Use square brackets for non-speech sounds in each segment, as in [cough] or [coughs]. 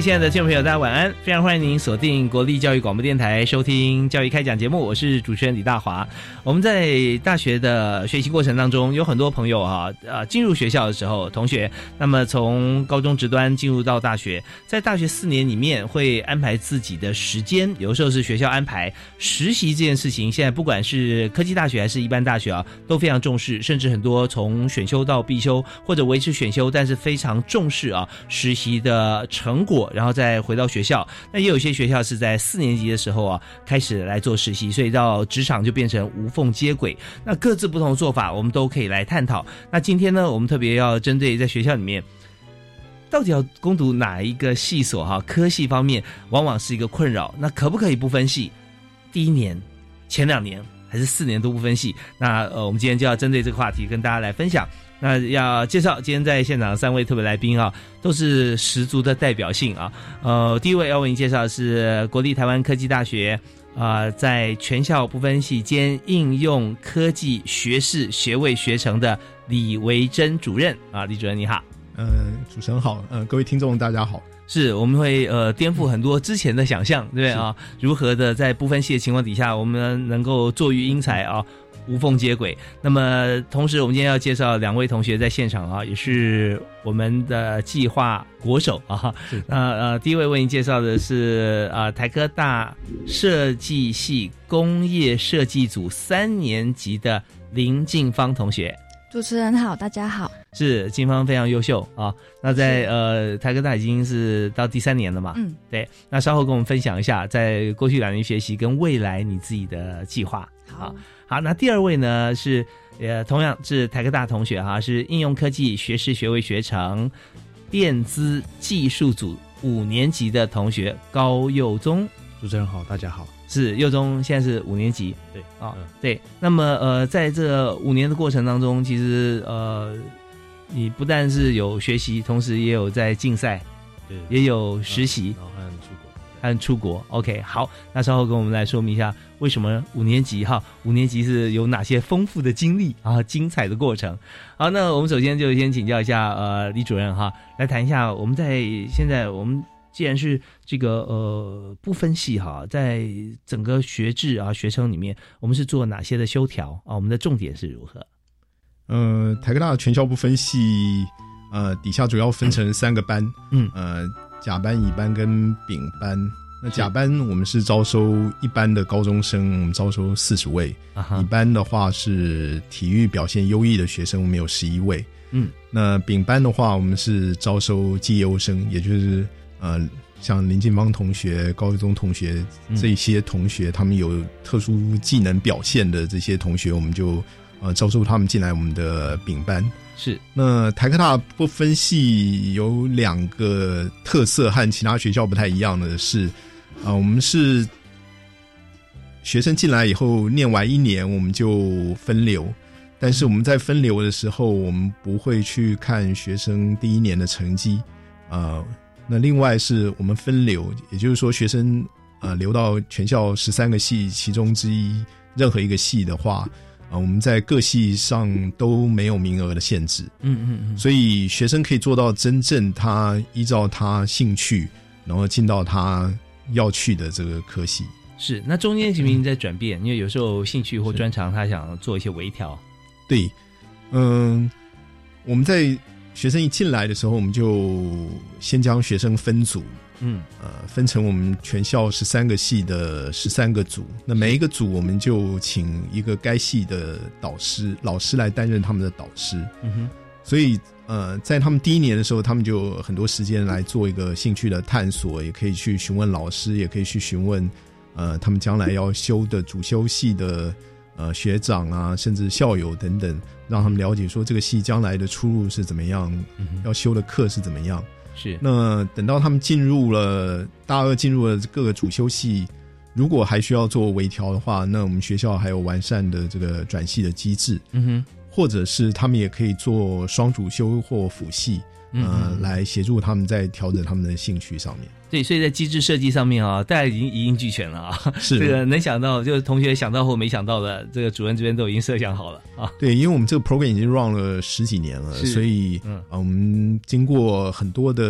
亲爱的听众朋友，大家晚安！非常欢迎您锁定国立教育广播电台收听《教育开讲》节目，我是主持人李大华。我们在大学的学习过程当中，有很多朋友啊，呃，进入学校的时候，同学，那么从高中职端进入到大学，在大学四年里面会安排自己的时间，有时候是学校安排实习这件事情。现在不管是科技大学还是一般大学啊，都非常重视，甚至很多从选修到必修或者维持选修，但是非常重视啊实习的成果。然后再回到学校，那也有些学校是在四年级的时候啊开始来做实习，所以到职场就变成无缝接轨。那各自不同的做法，我们都可以来探讨。那今天呢，我们特别要针对在学校里面，到底要攻读哪一个系所哈？科系方面往往是一个困扰。那可不可以不分系？第一年、前两年还是四年都不分系？那呃，我们今天就要针对这个话题跟大家来分享。那要介绍今天在现场三位特别来宾啊，都是十足的代表性啊。呃，第一位要为您介绍的是国立台湾科技大学啊，在全校不分系兼应用科技学士学位学成的李维珍主任啊，李主任你好。嗯，主持人好。嗯，各位听众大家好。是，我们会呃颠覆很多之前的想象，对不对啊？如何的在不分系的情况底下，我们能够坐育英才啊？无缝接轨。那么，同时我们今天要介绍两位同学在现场啊，也是我们的计划国手啊。呃呃，第一位为您介绍的是啊，台科大设计系工业设计组三年级的林静芳同学。主持人好，大家好。是静芳非常优秀啊。那在呃台科大已经是到第三年了嘛？嗯，对。那稍后跟我们分享一下，在过去两年学习跟未来你自己的计划。好。好，那第二位呢是，呃，同样是台科大同学哈，是应用科技学士学位学成，电资技术组五年级的同学高佑宗。主持人好，大家好，是佑宗，现在是五年级。对，啊，对。那么，呃，在这五年的过程当中，其实，呃，你不但是有学习，同时也有在竞赛，对，也有实习。和出国，OK，好，那稍后跟我们来说明一下为什么五年级哈，五年级是有哪些丰富的经历啊，精彩的过程。好，那我们首先就先请教一下呃李主任哈，来谈一下我们在现在我们既然是这个呃不分系哈，在整个学制啊学程里面，我们是做哪些的修调啊？我们的重点是如何？呃，台科大全校不分系，呃，底下主要分成三个班，嗯，呃。甲班、乙班跟丙班。那甲班我们是招收一般的高中生，我们招收四十位。乙班的话是体育表现优异的学生，我们有十一位。嗯，那丙班的话，我们是招收绩优生，也就是呃，像林静芳同学、高一中同学这些同学，他们有特殊技能表现的这些同学，我们就呃招收他们进来我们的丙班。是，那台科大不分系有两个特色和其他学校不太一样的是，啊，我们是学生进来以后念完一年我们就分流，但是我们在分流的时候，我们不会去看学生第一年的成绩，啊，那另外是我们分流，也就是说学生啊留到全校十三个系其中之一任何一个系的话。啊，我们在各系上都没有名额的限制，嗯嗯嗯，所以学生可以做到真正他依照他兴趣，然后进到他要去的这个科系。是，那中间行不行在转变？因为有时候兴趣或专长，他想做一些微调。对，嗯，我们在学生一进来的时候，我们就先将学生分组，嗯呃，分成我们全校十三个系的十三个组。那每一个组，我们就请一个该系的导师、老师来担任他们的导师。嗯哼，所以，呃，在他们第一年的时候，他们就很多时间来做一个兴趣的探索，也可以去询问老师，也可以去询问，呃，他们将来要修的主修系的呃学长啊，甚至校友等等，让他们了解说这个系将来的出路是怎么样，嗯，要修的课是怎么样。是，那等到他们进入了大二，进入了各个主修系，如果还需要做微调的话，那我们学校还有完善的这个转系的机制。嗯哼，或者是他们也可以做双主修或辅系，嗯呃，来协助他们在调整他们的兴趣上面。对，所以在机制设计上面啊，大家已经一应俱全了啊。[laughs] 是这个能想到，就是同学想到或没想到的，这个主任这边都已经设想好了啊。对，因为我们这个 program 已经 run 了十几年了，所以嗯呃我们经过很多的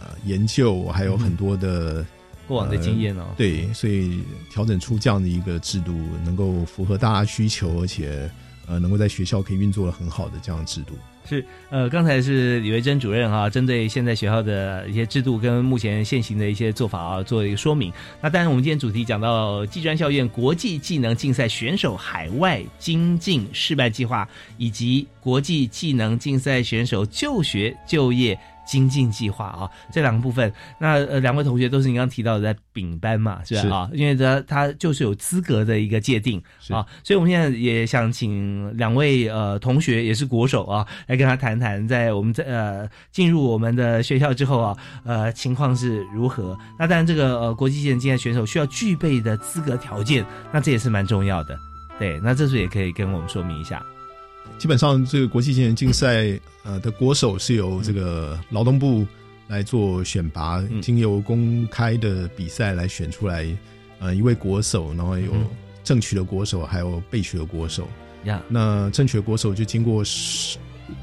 呃研究，还有很多的、过往的经验哦，对，所以调整出这样的一个制度，能够符合大家需求，而且呃能够在学校可以运作的很好的这样的制度。是，呃，刚才是李维珍主任哈、针对现在学校的一些制度跟目前现行的一些做法啊，做一个说明。那当然，我们今天主题讲到技专校院国际技能竞赛选手海外精进示范计划，以及国际技能竞赛选手就学就业。精进计划啊，这两个部分，那呃，两位同学都是你刚刚提到的在丙班嘛，是吧？是啊，因为他他就是有资格的一个界定是啊，所以我们现在也想请两位呃同学，也是国手啊，来跟他谈谈，在我们在呃进入我们的学校之后啊，呃情况是如何？那当然，这个呃国际技能竞赛选手需要具备的资格条件，那这也是蛮重要的。对，那这时候也可以跟我们说明一下。基本上，这个国际技能竞赛呃的国手是由这个劳动部来做选拔，嗯。经由公开的比赛来选出来，呃，一位国手，然后有嗯。正取的国手，还有被取的国手。呀，那正取的国手就经过适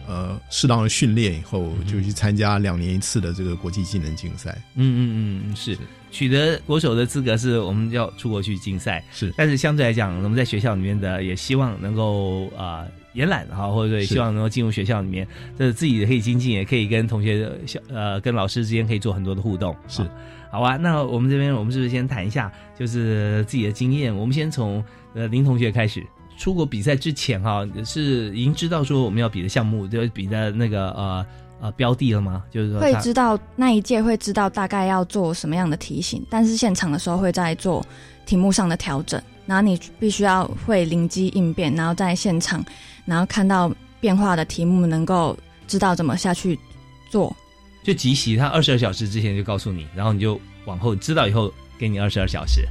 呃适当的训练以后，嗯就去参加两年一次的这个国际技能竞赛。嗯嗯嗯，是。取得国手的资格是我们要出国去竞赛，是。但是相对来讲，我们在学校里面的也希望能够啊、呃延揽哈，或者说希望能够进入学校里面，这自己也可以精进，也可以跟同学校呃跟老师之间可以做很多的互动。是啊好啊，那我们这边我们是不是先谈一下，就是自己的经验？我们先从呃林同学开始。出国比赛之前哈、是已经知道说我们要比的项目，就是比的那个呃呃标的了吗？就是会知道那一届会知道大概要做什么样的题型，但是现场的时候会在做题目上的调整，然后你必须要会灵机应变，然后在现场，然后看到变化的题目，能够知道怎么下去做。就即席，他二十二小时之前就告诉你，然后你就往后知道以后给你二十二小时。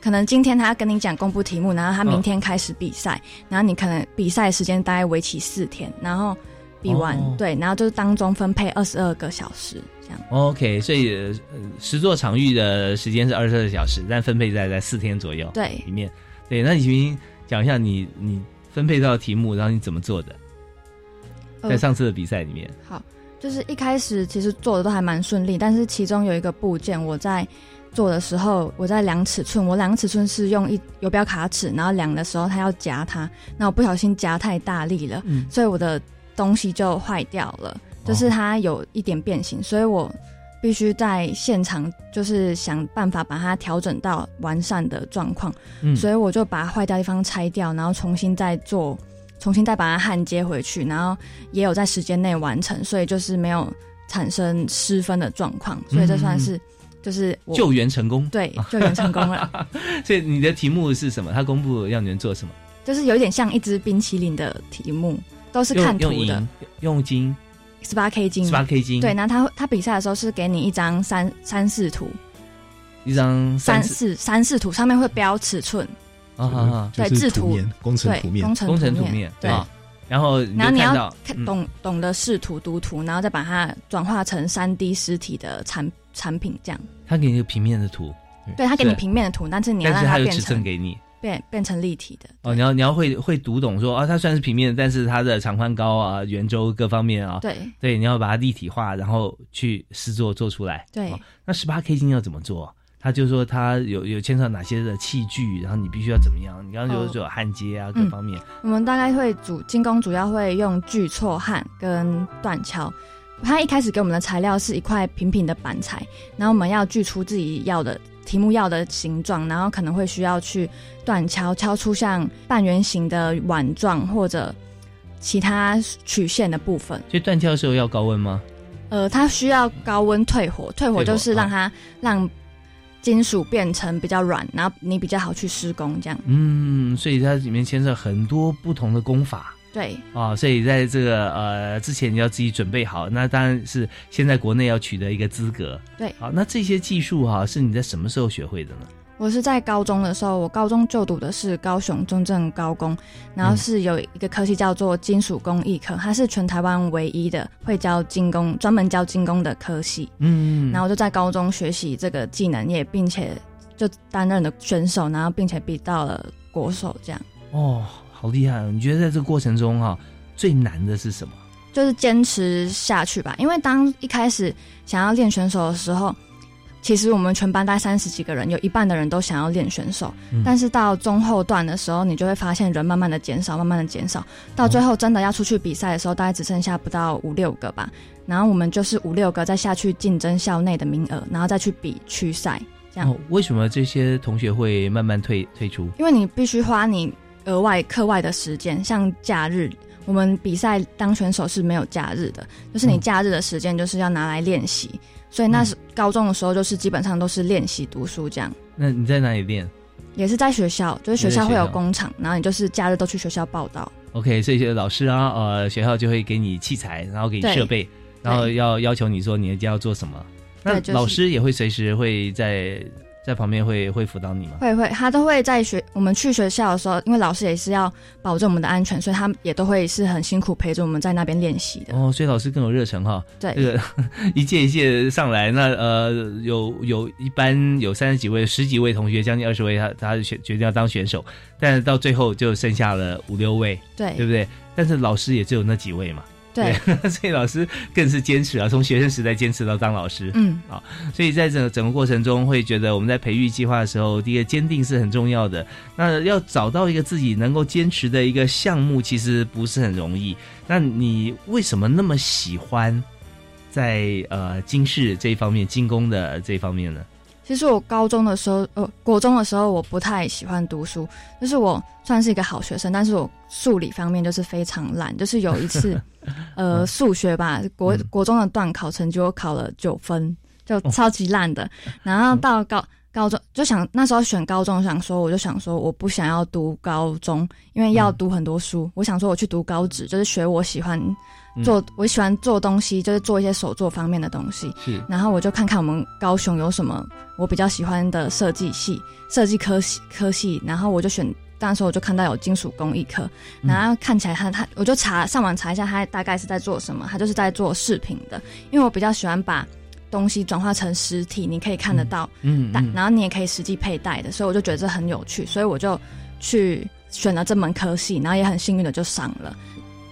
可能今天他跟你讲公布题目，然后他嗯明天开始比赛，然后你可能比赛时间大概为期四天，然后比完、哦对，然后就是当中分配二十二个小时这样。OK，所以呃实作场域的时间是二十二小时，但分配在在四天左右对里面。对，那你行不行讲一下你你分配到题目，然后你怎么做的？呃在上次的比赛里面，好，就是一开始其实做的都还蛮顺利，但是其中有一个部件我在做的时候，我在量尺寸，我量尺寸是用一游标卡尺，然后量的时候它要夹它，那我不小心夹太大力了，嗯，所以我的东西就坏掉了，就是它有一点变形，所以我必须在现场就是想办法把它调整到完善的状况。嗯所以我就把坏掉的地方拆掉，然后重新再做，重新再把它焊接回去，然后也有在时间内完成，所以就是没有产生失分的状况，所以这算是就是救援成功。对救援成功了，[laughs] 所以你的题目是什么？他公布要你们做什么？就是有点像一只冰淇淋的题目，都是看图的用金，十八 K 金十。八 K 金，对，，然后他他比赛的时候是给你一张三三视图，一张三四四三视图上面会标尺寸，啊啊啊，对制图工程对图，面工。程工程图面面，对。啊然后然后你要看懂懂得视图读图，然后再把它转化成三 D 实体的产产品，这样。他给你一个平面的图，对，他给你平面的图，但是你要但是他有尺让它变成寸给你。变变成立体的。哦，你要你要会会读懂说啊，它虽然是平面，但是它的长宽高啊、圆周各方面啊，对对，你要把它立体化，然后去试做做出来。对哦那十八 K 金要怎么做？他就说他有有牵扯哪些的器具，然后你必须要怎么样？你刚刚就说有焊接啊，各嗯方面。我们大概会主精工主要会用锯错焊跟断敲。他一开始给我们的材料是一块平平的板材，然后我们要锯出自己要的题目要的形状，然后可能会需要去断敲，敲出像半圆形的碗状或者其他曲线的部分。所以断敲的时候要高温吗？呃，它需要高温退火，退火就是让它让金属变成比较软，然后你比较好去施工这样。嗯，所以它里面牵涉很多不同的功法对，啊，所以在这个呃之前你要自己准备好，那当然是现在国内要取得一个资格。对好，那这些技术哈、是你在什么时候学会的呢？我是在高中的时候，我高中就读的是高雄中正高工，然后是有一个科系叫做金属工艺科，它是全台湾唯一的会教金工、专门教金工的科系。嗯，然后我就在高中学习这个技能，也并且就担任了选手，然后并且比到了国手，这样哦，好厉害！哦！你觉得在这个过程中哈、最难的是什么？就是坚持下去吧。因为当一开始想要练选手的时候，其实我们全班大概三十几个人，有一半的人都想要练选手，嗯但是到中后段的时候，你就会发现人慢慢的减少，慢慢的减少，到最后真的要出去比赛的时候，大概只剩下不到五六个吧。然后我们就是五六个再下去竞争校内的名额，然后再去比区赛，这样。哦，为什么这些同学会慢慢退退出？因为你必须花你额外课外的时间，像假日，我们比赛当选手是没有假日的，就是你嗯假日的时间就是要拿来练习，所以那是高中的时候就是基本上都是练习读书这样。那你在哪里练也是在学校，就是学校会有工厂，然后你就是假日都去学校报道。？OK，所以这些老师啊，呃，学校就会给你器材，然后给你设备，然后要要求你说你要做什么。那老师也会随时会在在旁边会会辅导你吗？会会，他都会在学我们去学校的时候，因为老师也是要保证我们的安全，所以他们也都会是很辛苦陪着我们在那边练习的。哦，所以老师更有热忱哈。对，这个 [laughs] 一届一届上来，那呃有有一班有三十几位、十几位同学，将近二十位，他他选决定要当选手，但是到最后就剩下了五六位，对对不对？但是老师也只有那几位嘛，对，[laughs] 所以老师更是坚持啊，从学生时代坚持到当老师。嗯啊，所以在整整个过程中，会觉得我们在培育计划的时候，第一个坚定是很重要的。那要找到一个自己能够坚持的一个项目，其实不是很容易。那你为什么那么喜欢在呃金饰这一方面、精工的这一方面呢？其实我高中的时候，呃，国中的时候，我不太喜欢读书，就是我算是一个好学生，但是我数理方面就是非常烂。就是有一次，呃，数学吧，国嗯国中的段考成绩我考了九分，就超级烂的。然后到高高中就想那时候选高中，想说我就想说我不想要读高中，因为要读很多书。我想说我去读高职，就是学我喜欢做，我喜欢做东西，就是做一些手作方面的东西。是然后我就看看我们高雄有什么我比较喜欢的设计系、设计科系科系，然后我就选。那时候我就看到有金属工艺科，嗯。然后看起来他他，我就查上网查一下他大概是在做什么，他就是在做饰品的，因为我比较喜欢把东西转化成实体，你可以看得到，但嗯嗯。然后你也可以实际佩戴的，所以我就觉得这很有趣，所以我就去选了这门科系，然后也很幸运的就上了。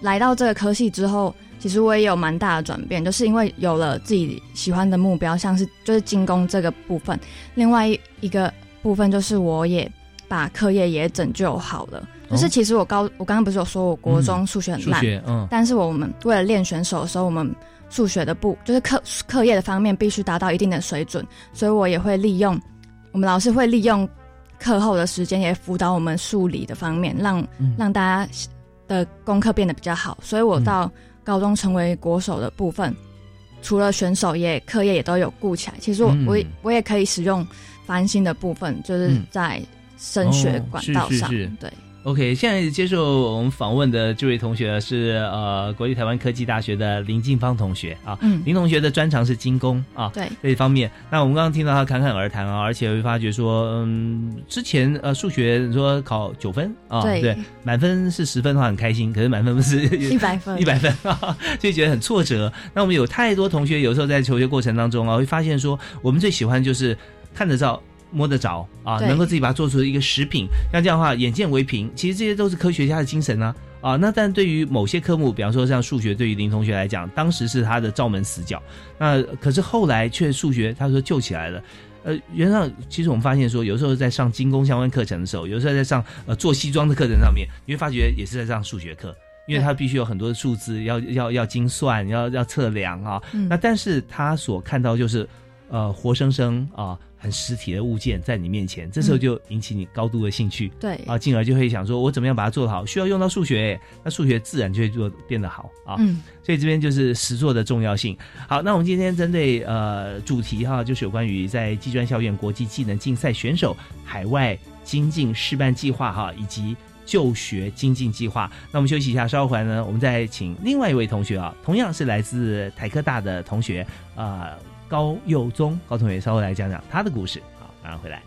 来到这个科系之后，其实我也有蛮大的转变，就是因为有了自己喜欢的目标，像是就是精工这个部分，另外一个部分就是我也把课业也拯救好了。就是其实我高我刚刚不是有说我国中数学很烂，但是我们为了练选手的时候，我们数学的部就是课课业的方面必须达到一定的水准，所以我也会利用我们老师会利用课后的时间也辅导我们数理的方面，让、嗯。让大家的功课变得比较好。所以我到高中成为国手的部分，除了选手也课业也都有顾起来。其实我、嗯。我也我也可以使用繁星的部分，就是嗯。在升学哦管道上，是是是对。OK，现在接受我们访问的这位同学是呃国立台湾科技大学的林静芳同学啊。嗯，林同学的专长是精工啊，对，这一方面。那我们刚刚听到他侃侃而谈啊，而且会发觉说，嗯，之前呃数学你说考九分啊，对对，满分是十分的话很开心，可是满分不是 [laughs] 一百分，[laughs] 一百分啊，所以觉得很挫折。那我们有太多同学，有时候在求学过程当中啊，会发现说，我们最喜欢就是看得到。摸得着啊，能够自己把它做出一个食品，像这样的话，眼见为凭，其实这些都是科学家的精神啊啊。那但对于某些科目，比方说像数学，对于林同学来讲，当时是他的照门死角。那可是后来却数学，他说救起来了。呃，原上其实我们发现说，有时候在上精工相关课程的时候，有时候在上呃做西装的课程上面，你会发觉也是在上数学课，因为他必须有很多的数字要要要精算，要要测量啊。嗯那但是他所看到就是呃活生生啊很实体的物件在你面前，这时候就引起你高度的兴趣。对啊，进而就会想说，我怎么样把它做好？需要用到数学，那数学自然就会做变得好啊。嗯所以这边就是实作的重要性。好，那我们今天针对呃主题哈，就是有关于在技专校院国际技能竞赛选手海外精进示范计划哈，以及就学精进计划。那我们休息一下，稍后回来呢，我们再请另外一位同学啊，同样是来自台科大的同学啊、呃高佑宗高同学，稍微来讲讲他的故事。好，马上回来。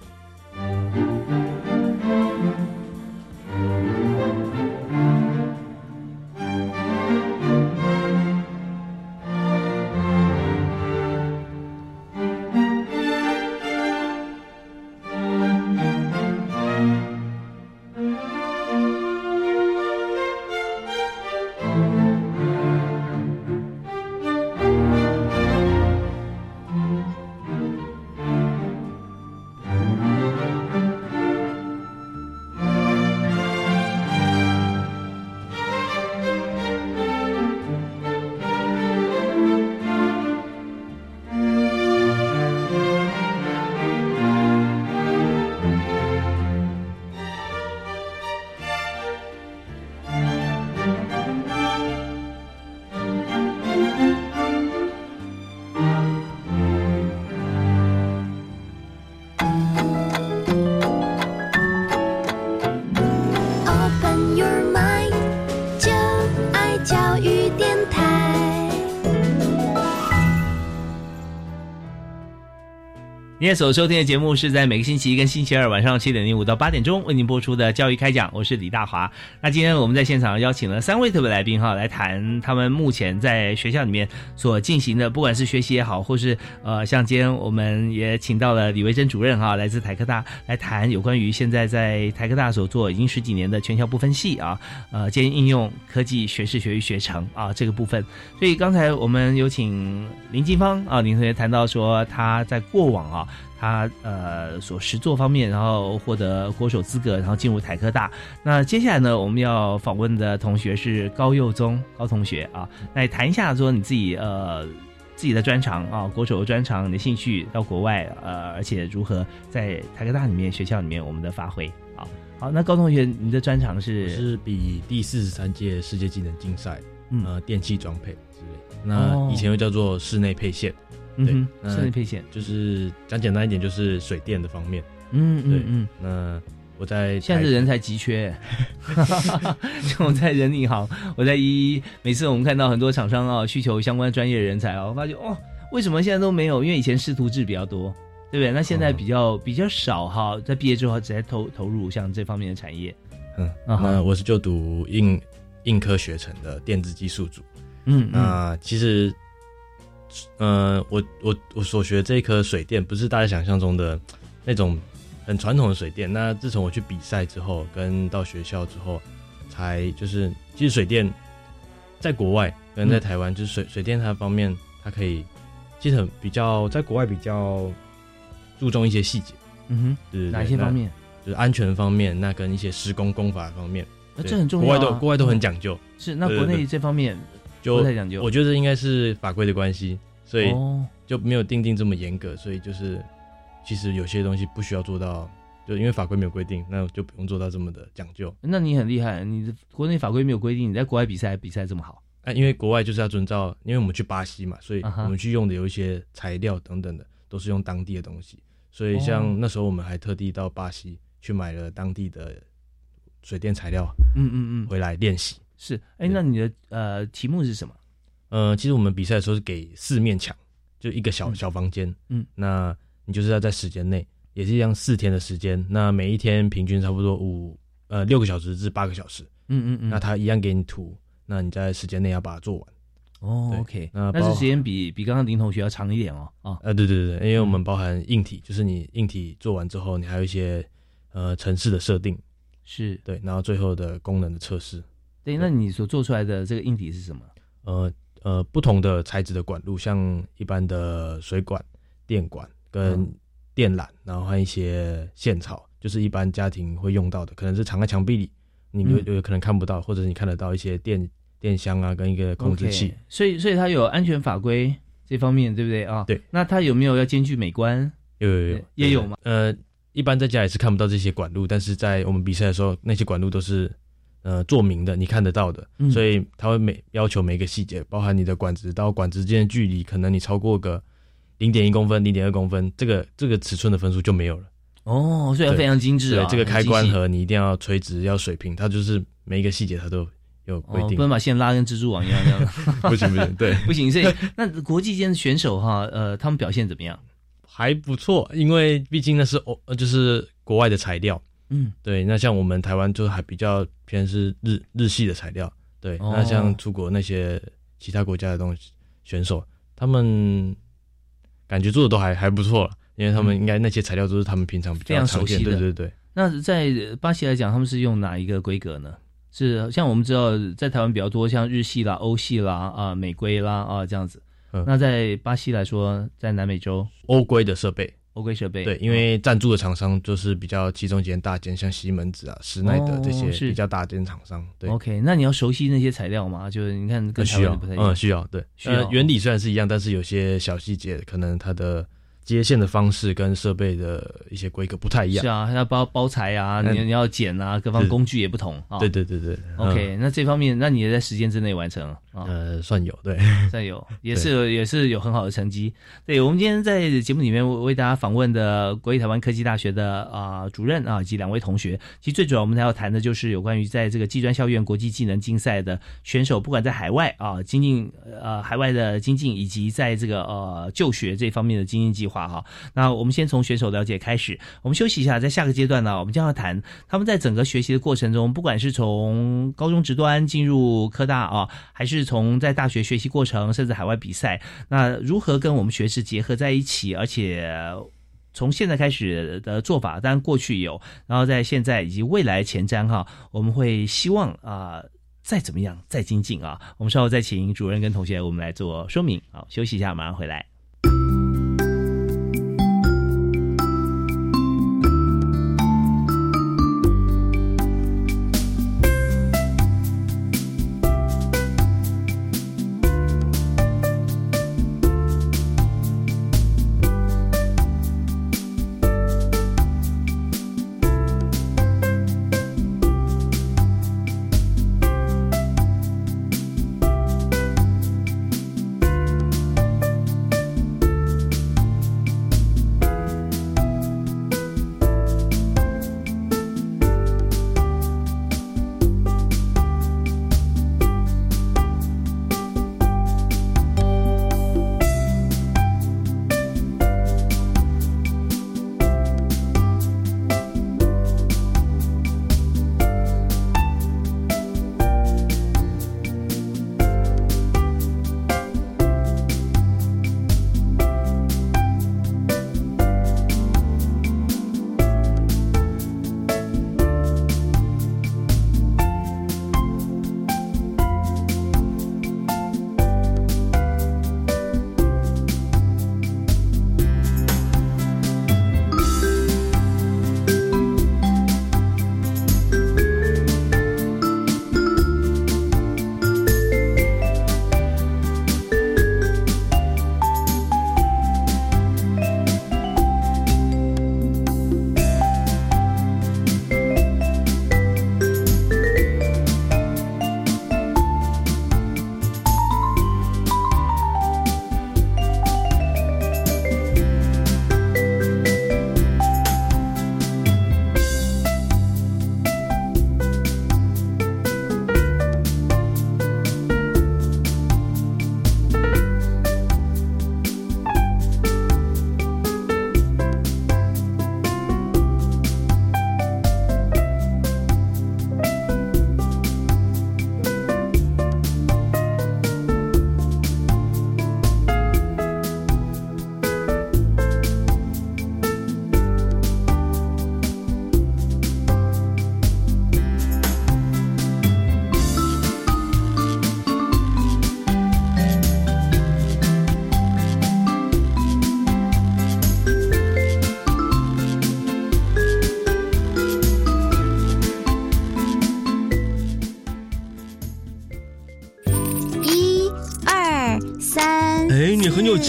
今天所收听的节目是在每个星期一跟星期二晚上七点零五到八点钟为您播出的教育开讲，我是李大华。那今天我们在现场邀请了三位特别来宾哈，来谈他们目前在学校里面所进行的，不管是学习也好，或是呃，像今天我们也请到了李维珍主任哈，来自台科大来谈有关于现在在台科大所做已经十几年的全校不分系啊，呃，兼应用科技学士学位学程啊这个部分。所以刚才我们有请林金芳啊林同学谈到说他在过往啊。他呃所实作方面，然后获得国手资格，然后进入台科大。那接下来呢，我们要访问的同学是高佑宗高同学啊，来谈一下说你自己呃自己的专长啊，国手的专长，你的兴趣到国外呃，而且如何在台科大里面学校里面我们的发挥啊。好，那高同学，你的专长是是比第四十三届世界技能竞赛，嗯呃，电器装配之类。那以前又叫做室内配线，嗯哼，那室内配线，就是讲简单一点，就是水电的方面。嗯嗯嗯。那我在现在是人才急缺，[laughs] 像我在人力行，我在一一，每次我们看到很多厂商啊需求相关专业人才啊，我发觉哦，为什么现在都没有？因为以前师徒制比较多，对不对？那现在比较、比较少哈，在毕业之后直接投投入像这方面的产业。嗯，那我是就读硬硬科学城的电子技术组。嗯嗯那其实，呃，我我我所学的这一科水电，不是大家想象中的那种很传统的水电。那自从我去比赛之后，跟到学校之后，才就是其实水电在国外跟在台湾，就是水水电它方面，它可以其实很比较在国外比较注重一些细节，嗯哼，对哪些方面？就是安全方面，那跟一些施工工法方面，对那这很重要、啊。国外都国外都很讲究，是，那国内这方面就不太讲究。我觉得应该是法规的关系，所以哦，就没有定定这么严格，所以就是其实有些东西不需要做到，就因为法规没有规定，那就不用做到这么的讲究。那你很厉害，你的国内法规没有规定，你在国外比赛比赛这么好。啊，因为国外就是要遵照，因为我们去巴西嘛，所以我们去用的有一些材料等等的都是用当地的东西，所以哦像那时候我们还特地到巴西去买了当地的水电材料嗯嗯嗯，回来练习。是。哎，对那你的呃题目是什么？呃，其实我们比赛的时候是给四面墙，就一个小嗯小房间，嗯，那你就是要在时间内，也是一样四天的时间，那每一天平均差不多五呃六个小时至八个小时，嗯嗯嗯。那他一样给你图，那你在时间内要把它做完。哦对，OK，那但是时间比比刚刚林同学要长一点哦。啊，呃，对对对，因为我们嗯包含硬体，就是你硬体做完之后，你还有一些呃城市的设定，是对，然后最后的功能的测试，对。那你所做出来的这个硬体是什么？呃呃不同的材质的管路，像一般的水管、电管跟嗯电缆，然后还有一些线槽，就是一般家庭会用到的，可能是藏在墙壁里，你有嗯有可能看不到，或者是你看得到一些电电箱啊，跟一个控制器。所以所以它有安全法规这方面，对不对啊？对。那它有没有要兼具美观？有有有，也有吗？呃，一般在家也是看不到这些管路，但是在我们比赛的时候，那些管路都是呃做明的，你看得到的，嗯所以他会每要求每个细节，包含你的管子到管子之间的距离，可能你超过个零点一公分、零点二公分，这个这个尺寸的分数就没有了。哦，所以它非常精致啊。，对这个开关盒你一定要垂直，要水平，它就是每一个细节它都有规哦，定不。能把线拉跟蜘蛛网一样这样。不 [laughs] 行不行，[laughs] 对，不行，所以那国际间的选手哈，呃，他们表现怎么样？还不错，因为毕竟那是欧，呃就是国外的材料。嗯，对，那像我们台湾就还比较偏是日日系的材料，对。哦那像出国那些其他国家的东西选手，他们感觉做的都还还不错了，因为他们应该那些材料都是他们平常比较常见，熟悉的对对对。那在巴西来讲，他们是用哪一个规格呢？是像我们知道，在台湾比较多，像日系啦、欧系啦、啊、美规啦啊这样子。嗯那在巴西来说，在南美洲欧规的设备，欧规设备，对，因为赞助的厂商就是比较其中几间大间，像西门子啊、施耐德这些比较大间厂商，对。OK，那你要熟悉那些材料吗？就是你看跟台需要湾不太一样。嗯，需要对，需要呃原理虽然是一样，但是有些小细节，可能它的接线的方式跟设备的一些规格不太一样。是啊，要包包材啊，嗯你你要剪啊，各方工具也不同啊。对对对对 OK，、那这方面，那你也在时间之内完成啊？嗯呃，算有对，算有 [laughs] 也是有也是有很好的成绩。对我们今天在节目里面为为大家访问的国立台湾科技大学的啊、主任啊以及两位同学，其实最主要我们还要谈的就是有关于在这个技专校院国际技能竞赛的选手，不管在海外啊精进呃海外的精进，以及在这个呃就学这方面的精进计划话哈。那我们先从选手了解开始，我们休息一下，在下个阶段呢，我们将要谈他们在整个学习的过程中，不管是从高中职端进入科大啊，还是从在大学学习过程，甚至海外比赛，那如何跟我们学识结合在一起，而且。从现在开始的做法，当然过去有，然后在现在以及未来前瞻哈，我们会希望啊、再怎么样再精进啊。我们稍后再请主任跟同学我们来做说明。好，休息一下，马上回来。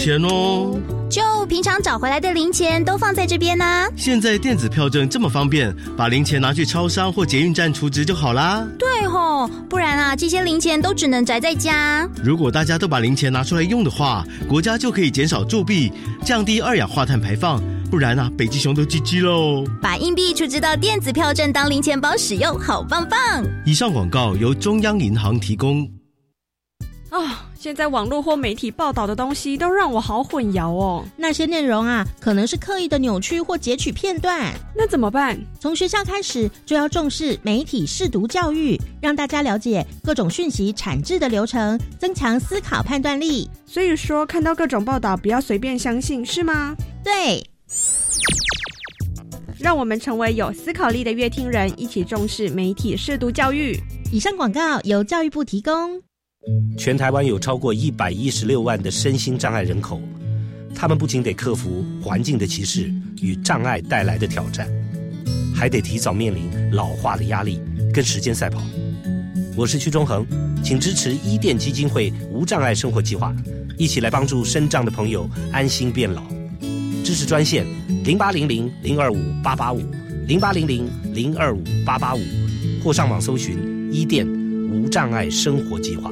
钱哦！就平常找回来的零钱都放在这边呢。现在电子票证这么方便，把零钱拿去超商或捷运站储值就好啦。对吼，不然啊，这些零钱都只能宅在家。如果大家都把零钱拿出来用的话，国家就可以减少铸币，降低二氧化碳排放。不然啊，北极熊都叽叽喽。把硬币储值到电子票证当零钱包使用，好棒棒！以上广告由中央银行提供。啊。现在网络或媒体报道的东西都让我好混淆哦。那些内容啊，可能是刻意的扭曲或截取片段。那怎么办？从学校开始就要重视媒体试读教育，让大家了解各种讯息产制的流程，增强思考判断力。所以说，看到各种报道不要随便相信，是吗？对。让我们成为有思考力的乐听人，一起重视媒体试读教育。以上广告由教育部提供。全台湾有超过一百一十六万的身心障碍人口，他们不仅得克服环境的歧视与障碍带来的挑战，还得提早面临老化的压力，跟时间赛跑。我是屈中恒，请支持伊甸基金会无障碍生活计划，一起来帮助身障的朋友安心变老。支持专线零八零零零二五八八五零八零零零二五八八五，或上网搜寻伊甸无障碍生活计划。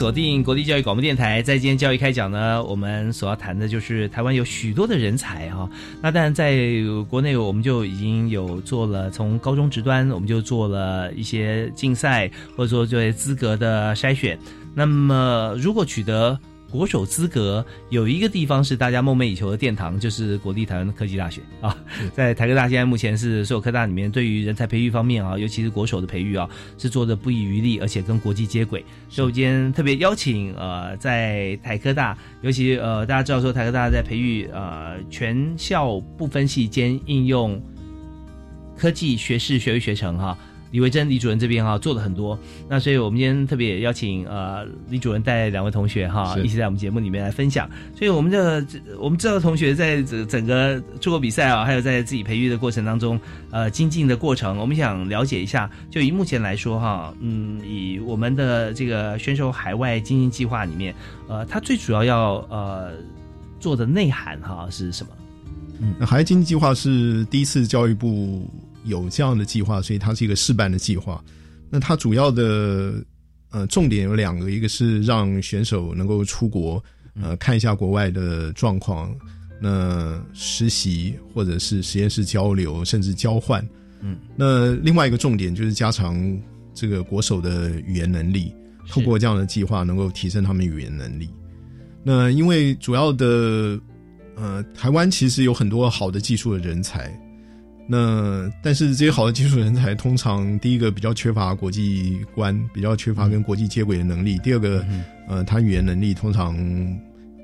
锁定国立教育广播电台。在今天教育开讲呢，我们所要谈的就是台湾有许多的人才哈。那当然，在国内我们就已经有做了从高中职端，我们就做了一些竞赛，或者说对资格的筛选。那么，如果取得国手资格有一个地方是大家梦寐以求的殿堂，就是国立台湾科技大学啊。在台科大现在目前是所有科大里面对于人才培育方面啊，尤其是国手的培育啊，是做的不遗余力，而且跟国际接轨。所以我今天特别邀请呃，在台科大，尤其呃大家知道说台科大在培育呃全校不分系兼应用科技学士学位学程哈。李维珍李主任这边哈做了很多，那所以我们今天特别邀请呃李主任带两位同学哈一起在我们节目里面来分享。所以我们的我们知道同学在整整个出国比赛啊，还有在自己培育的过程当中，呃精进的过程，我们想了解一下。就以目前来说哈，嗯，以我们的这个选手海外精英计划里面，呃，他最主要要呃做的内涵哈是什么？嗯，海外精英计划是第一次教育部。有这样的计划，所以它是一个试办的计划。那它主要的呃重点有两个，一个是让选手能够出国，呃看一下国外的状况，那实习或者是实验室交流，甚至交换。嗯，那另外一个重点就是加强这个国手的语言能力，透过这样的计划能够提升他们语言能力。那因为主要的呃台湾其实有很多好的技术的人才。那但是这些好的技术人才，通常第一个比较缺乏国际观，比较缺乏跟国际接轨的能力。第二个，呃，他语言能力通常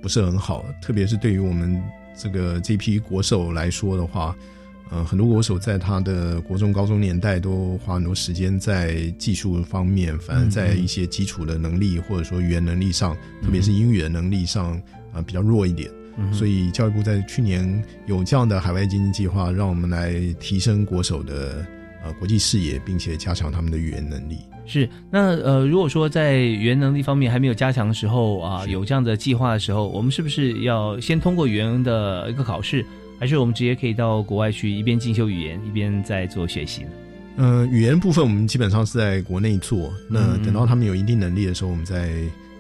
不是很好，特别是对于我们这个这批国手来说的话，呃，很多国手在他的国中、高中年代都花很多时间在技术方面，反而在一些基础的能力或者说语言能力上，特别是英语的能力上，啊，比较弱一点。所以教育部在去年有这样的海外经济计划，让我们来提升国手的呃国际视野，并且加强他们的语言能力。是那呃，如果说在语言能力方面还没有加强的时候啊，有这样的计划的时候，我们是不是要先通过语言的一个考试，还是我们直接可以到国外去一边进修语言一边在做学习呢？嗯，语言部分我们基本上是在国内做，那等到他们有一定能力的时候，我们再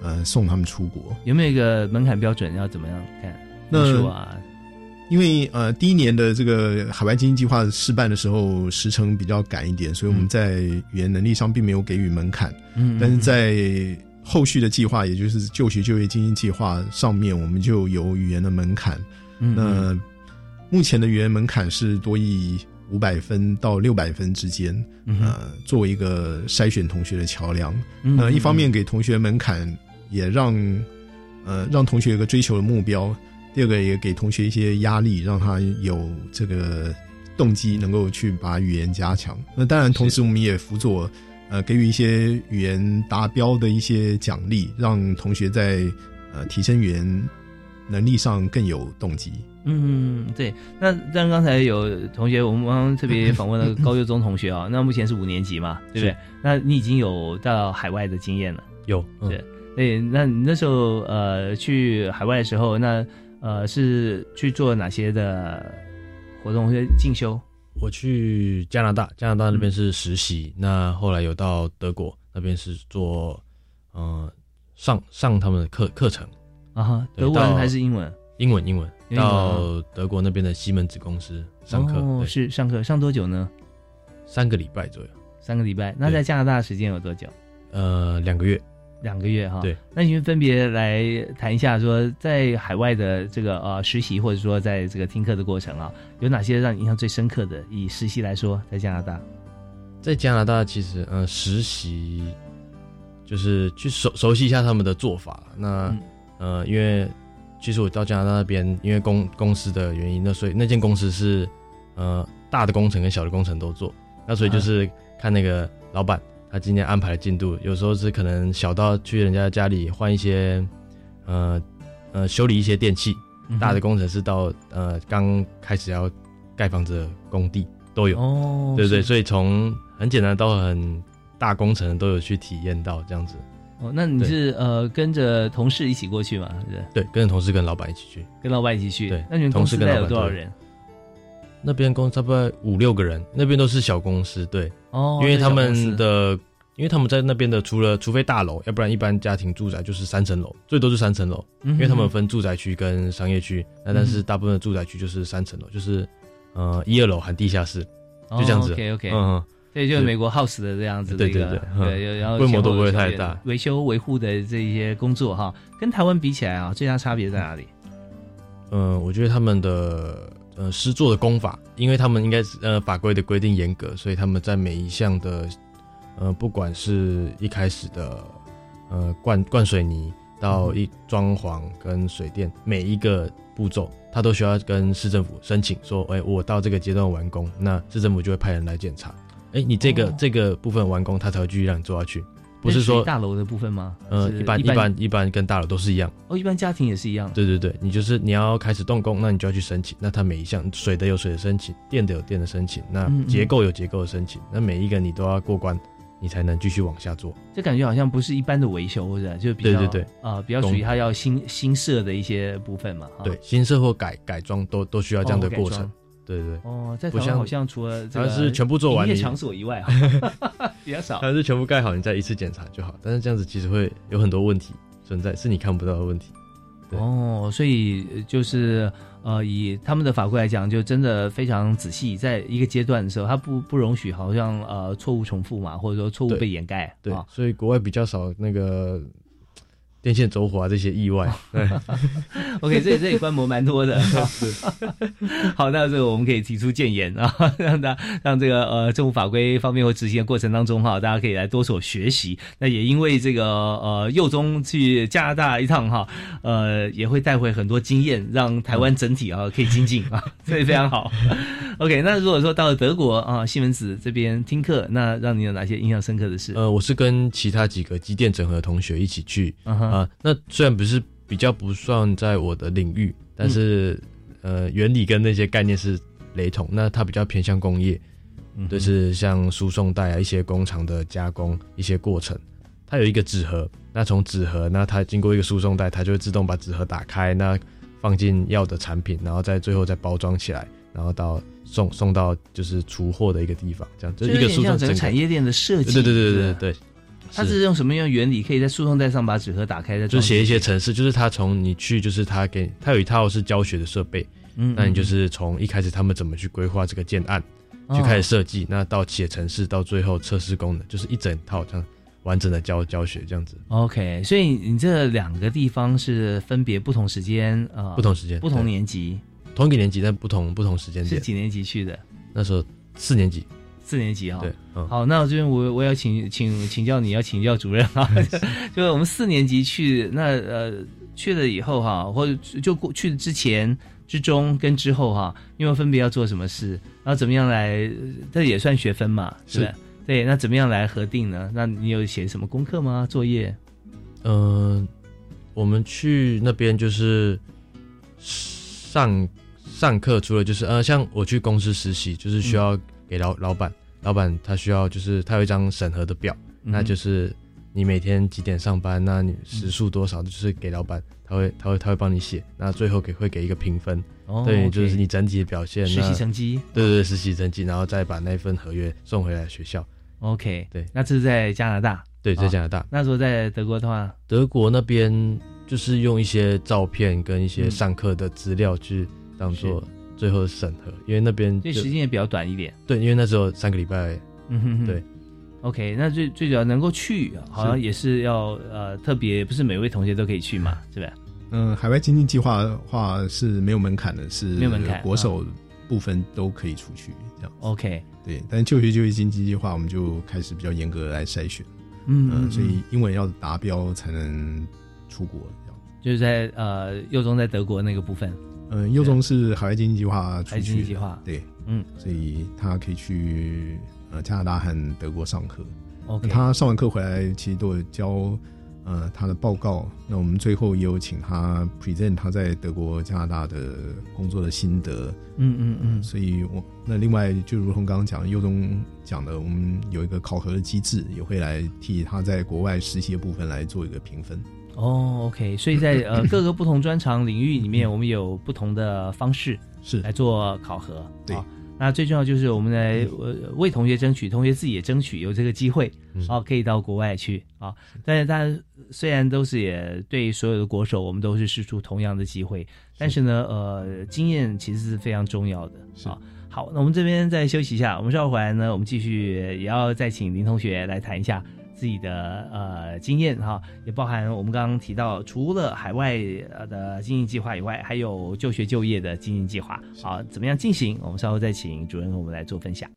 呃送他们出国。有没有一个门槛标准要怎么样看？那，因为呃，第一年的这个海外经济计划试办的时候时程比较赶一点，所以我们在语言能力上并没有给予门槛。嗯，但是在后续的计划，也就是就学就业精英计划上面，我们就有语言的门槛。嗯那目前的语言门槛是多益五百分到六百分之间，嗯呃，作为一个筛选同学的桥梁。嗯呃，一方面给同学门槛，也让呃让同学有个追求的目标；第二个也给同学一些压力，让他有这个动机，能够去把语言加强。那当然，同时我们也辅佐呃给予一些语言达标的一些奖励，让同学在呃提升语言能力上更有动机。嗯，对。那但刚才有同学，我们刚刚特别访问了高幼中同学啊，那目前是五年级嘛，对不对？那你已经有到海外的经验了，有，嗯对。对，那你那时候呃去海外的时候，那呃是去做哪些的活动或者进修？我去加拿大，加拿大那边是实习，那后来有到德国那边是做，呃，上上他们的课课程啊哈，德文还是英文？英文，英文，到德国那边的西门子公司上课，哦，是上课上多久呢？三个礼拜左右，三个礼拜。那在加拿大时间有多久？呃，两个月，两个月哈。对。那你们分别来谈一下，说在海外的这个呃实习，或者说在这个听课的过程啊，有哪些让你印象最深刻的？以实习来说，在加拿大，在加拿大其实呃实习就是去熟熟悉一下他们的做法。那、嗯呃，因为其实我到加拿大那边，因为公公司的原因，那所以那间公司是呃大的工程跟小的工程都做。那所以就是看那个老板他今天安排的进度，有时候是可能小到去人家家里换一些呃呃修理一些电器，嗯大的工程是到呃刚开始要盖房子的工地都有。哦对对，所以从很简单到很大工程都有去体验到这样子。哦，那你是呃跟着同事一起过去吗？对？对，跟着同事跟老板一起去。跟老板一起去。对，那你们公同事大概老板对有多少人？那边公司差不多五六个人，那边都是小公司，对，哦因为他们的，因为他们在那边的，除了除非大楼，要不然一般家庭住宅就是三层楼，最多是三层楼，嗯因为他们分住宅区跟商业区，那但是嗯大部分的住宅区就是三层楼，就是呃一二楼含地下室，就这样子。OK OK，嗯嗯。对，就是是美国 House 的这样子的对一个，对对嗯。对，然后规模都不会太大。维修维护的这一些工作哈，跟台湾比起来啊，最大差别在哪里？嗯，我觉得他们的呃施作的功法，因为他们应该是呃法规的规定严格，所以他们在每一项的呃不管是一开始的呃灌灌水泥到一装潢跟水电每一个步骤，他都需要跟市政府申请说，哎、我到这个阶段完工，那市政府就会派人来检查，哎、你这个、这个部分完工，他才会继续让你做下去，不是说大楼的部分吗？呃一般一般一般跟大楼都是一样。哦，一般家庭也是一样。对对对，你就是你要开始动工，那你就要去申请。那它每一项水的有水的申请，电的有电的申请，那结构有结构的申请，那每一个你都要过关，你才能继续往下做。这感觉好像不是一般的维修，或者就比较对对对啊、比较属于它要新新设的一些部分嘛。对，新设或改改装都都需要这样的过程。装对对对。哦，在台不像湾好像除了这个它是全部做完你营业场所以外，哈 [laughs] 比较少。它是全部盖好，你再一次检查就好。但是这样子其实会有很多问题存在，是你看不到的问题。哦，所以呃就是呃，以他们的法规来讲，就真的非常仔细，在一个阶段的时候，它不不容许好像呃错误重复嘛，或者说错误被掩盖。对啊，所以国外比较少那个电线走火啊这些意外。[laughs] 对 OK，这这里观摩蛮多的。[laughs] [laughs] 好，那这个我们可以提出建言啊，让大让这个呃政府法规方面或执行的过程当中哈，大家可以来多所学习。那也因为这个呃幼中去加拿大一趟哈，呃也会带回很多经验，让台湾整体啊可以精进啊，所以非常好。OK，那如果说到了德国啊西门子这边听课，那让你有哪些印象深刻的事？呃，我是跟其他几个机电整合的同学一起去啊、嗯哼那虽然不是比较不算在我的领域，但是、呃，原理跟那些概念是雷同。那它比较偏向工业，嗯就是像输送带啊，一些工厂的加工一些过程。它有一个纸盒，那从纸盒，那它经过一个输送带，它就会自动把纸盒打开，那放进要的产品，然后再最后再包装起来，然后到送送到就是出货的一个地方，这样就一个输送像整个产业链的设计。对对对对对对。它是用什么样的原理可以在输送带上把纸盒打开的？就写一些程式，就是他从你去，就是他给他有一套是教学的设备，嗯那你就是从一开始他们怎么去规划这个建案，哦去开始设计，那到写程式，到最后测试功能，就是一整套这样。完整的教教学这样子。OK，所以你这两个地方是分别不同时间呃，不同时间不同年级，同一个年级，但不同不同时间点。是几年级去的？那时候四年级，四年级哈、对，嗯，好，那我这边我我要请请请教你要请教主任啊，[laughs] [laughs] 就是我们四年级去那呃去了以后哈，或者就过去之前、之中跟之后哈，因为分别要做什么事，然后怎么样来，这也算学分嘛，是？对，那怎么样来核定呢？那你有写什么功课吗？作业？嗯、我们去那边就是上上课，除了就是呃，像我去公司实习，就是需要给老、老板，老板他需要就是他有一张审核的表，嗯那就是你每天几点上班，那你时数多少，就是给老板，他会他会他会帮你写，那最后给会给一个评分，哦对，就是你整体的表现，实习成绩。对对对，实习成绩，然后再把那份合约送回来学校。OK，对，那这是在加拿大，对，在啊加拿大。那时候在德国的话，德国那边就是用一些照片跟一些嗯。上课的资料去当做最后审核，因为那边就所以时间也比较短一点。对，因为那时候三个礼拜，嗯哼哼对。OK，那最最主要能够去，好像也是要呃特别，不是每位同学都可以去嘛，是吧？嗯，海外经济计划的话是没有门槛的，是没有门槛国手部分都可以出去这样。OK，对，但就学就业经济计划我们就开始比较严格地来筛选，嗯嗯呃所以嗯英文要达标才能出国这样。就是在呃幼中在德国那个部分，嗯，右中是海外经济计划出海外去的经济计划对，嗯，所以他可以去呃加拿大和德国上课。OK 他上完课回来，其实都有交呃他的报告。那我们最后也有请他 present 他在德国、加拿大的工作的心得。嗯嗯嗯所以我那另外就如同刚刚讲，右中讲的，我们有一个考核的机制，也会来替他在国外实习的部分来做一个评分。哦，OK，所以在呃 [coughs] 各个不同专长领域里面，我们有不同的方式是。来做考核。对。啊那最重要就是我们来呃为同学争取，同学自己也争取有这个机会嗯。啊，可以到国外去啊。但是大家虽然都是也对所有的国手，我们都是试出同样的机会，但是呢，呃，经验其实是非常重要的啊。好，那我们这边再休息一下，我们稍后回来呢，我们继续也要再请林同学来谈一下自己的呃经验哈，也包含我们刚刚提到，除了海外呃的经营计划以外，还有就学就业的经营计划，好，怎么样进行？我们稍后再请主任和我们来做分享。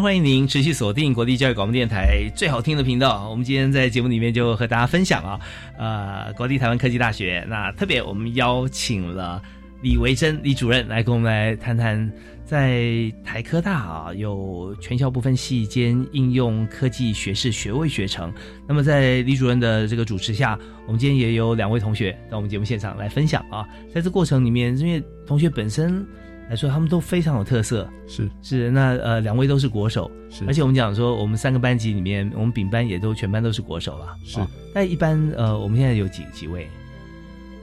欢迎您持续锁定国立教育广播电台最好听的频道。我们今天在节目里面就和大家分享啊，呃，国立台湾科技大学。那特别我们邀请了李维珍李主任来跟我们来谈谈，在台科大啊有全校不分系兼应用科技学士学位学程。那么在李主任的这个主持下，我们今天也有两位同学到我们节目现场来分享啊。在这过程里面，因为同学本身来说，他们都非常有特色。是是，那呃，两位都是国手，是而且我们讲说，我们三个班级里面，我们丙班也都全班都是国手了。是哦但一般呃，我们现在有几几位？